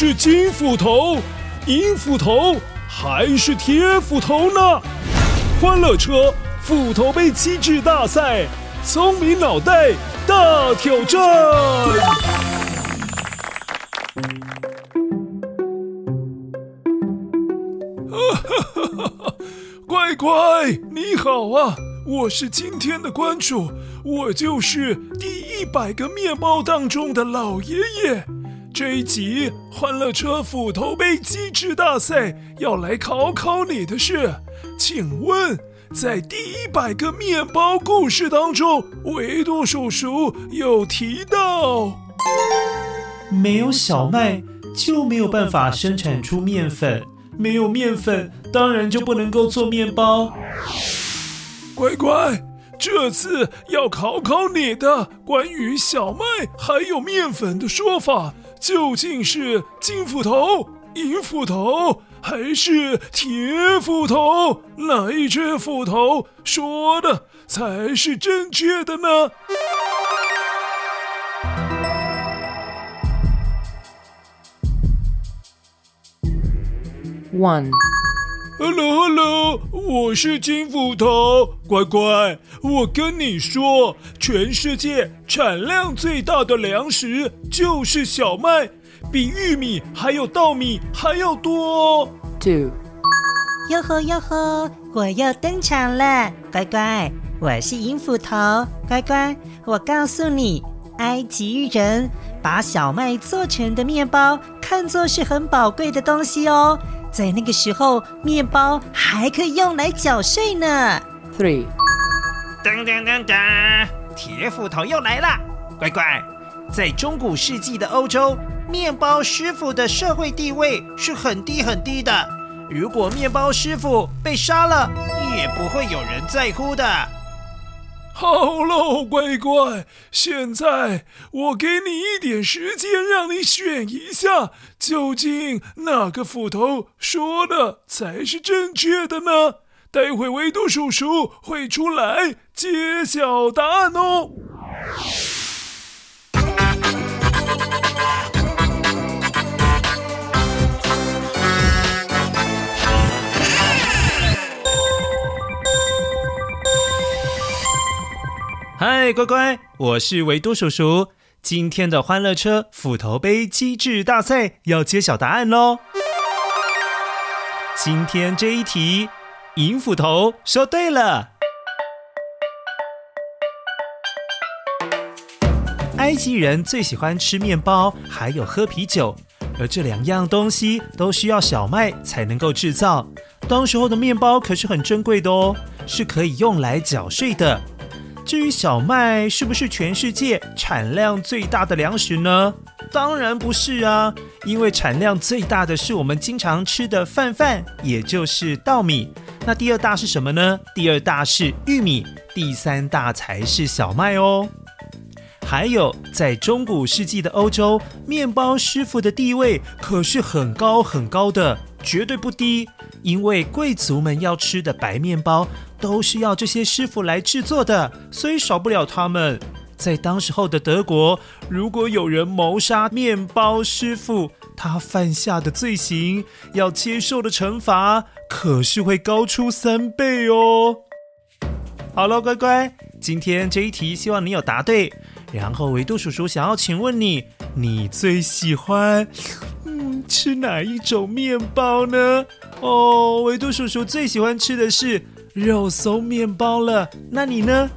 是金斧头、银斧头还是铁斧头呢？欢乐车斧头杯机制大赛，聪明脑袋大挑战。哈哈哈哈乖乖，你好啊！我是今天的关主，我就是第一百个面包当中的老爷爷。这一集欢乐车斧头杯机制大赛要来考考你的是，请问在第一百个面包故事当中，维度叔叔有提到，没有小麦就没有办法生产出面粉。没有面粉，当然就不能够做面包。乖乖，这次要考考你的关于小麦还有面粉的说法，究竟是金斧头、银斧头还是铁斧头？哪一只斧头说的才是正确的呢 One？One，Hello，Hello，我是金斧头，乖乖，我跟你说，全世界产量最大的粮食就是小麦，比玉米还有稻米还要多。Two，哟吼哟吼，我又登场了，乖乖，我是银斧头，乖乖，我告诉你，埃及人把小麦做成的面包看作是很宝贵的东西哦。在那个时候，面包还可以用来缴税呢。Three，噔噔噔噔，铁斧头又来了。乖乖，在中古世纪的欧洲，面包师傅的社会地位是很低很低的。如果面包师傅被杀了，也不会有人在乎的。好喽，乖乖，现在我给你一点时间，让你选一下，究竟哪个斧头说的才是正确的呢？待会维多叔叔会出来揭晓答案哦。嗨，乖乖，我是维多叔叔。今天的欢乐车斧头杯机智大赛要揭晓答案喽！今天这一题，银斧头说对了。埃及人最喜欢吃面包，还有喝啤酒，而这两样东西都需要小麦才能够制造。当时候的面包可是很珍贵的哦，是可以用来缴税的。至于小麦是不是全世界产量最大的粮食呢？当然不是啊，因为产量最大的是我们经常吃的饭饭，也就是稻米。那第二大是什么呢？第二大是玉米，第三大才是小麦哦。还有，在中古世纪的欧洲，面包师傅的地位可是很高很高的，绝对不低。因为贵族们要吃的白面包都是要这些师傅来制作的，所以少不了他们。在当时候的德国，如果有人谋杀面包师傅，他犯下的罪行要接受的惩罚可是会高出三倍哦。好了，乖乖，今天这一题希望你有答对。然后维度叔叔想要请问你，你最喜欢嗯吃哪一种面包呢？哦，维度叔叔最喜欢吃的是肉松面包了。那你呢？